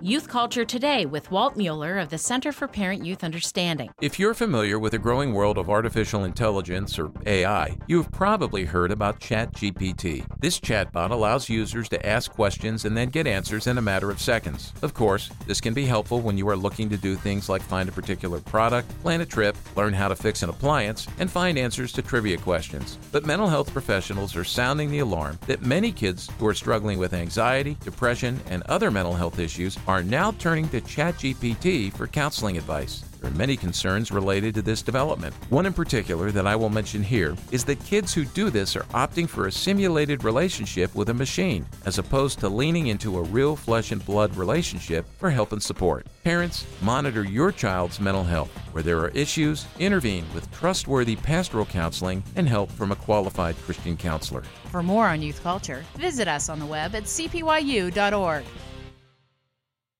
Youth Culture Today with Walt Mueller of the Center for Parent Youth Understanding. If you're familiar with the growing world of artificial intelligence, or AI, you've probably heard about ChatGPT. This chatbot allows users to ask questions and then get answers in a matter of seconds. Of course, this can be helpful when you are looking to do things like find a particular product, plan a trip, learn how to fix an appliance, and find answers to trivia questions. But mental health professionals are sounding the alarm that many kids who are struggling with anxiety, depression, and other mental health issues are now turning to ChatGPT for counseling advice. There are many concerns related to this development. One in particular that I will mention here is that kids who do this are opting for a simulated relationship with a machine, as opposed to leaning into a real flesh and blood relationship for help and support. Parents, monitor your child's mental health. Where there are issues, intervene with trustworthy pastoral counseling and help from a qualified Christian counselor. For more on youth culture, visit us on the web at cpyu.org.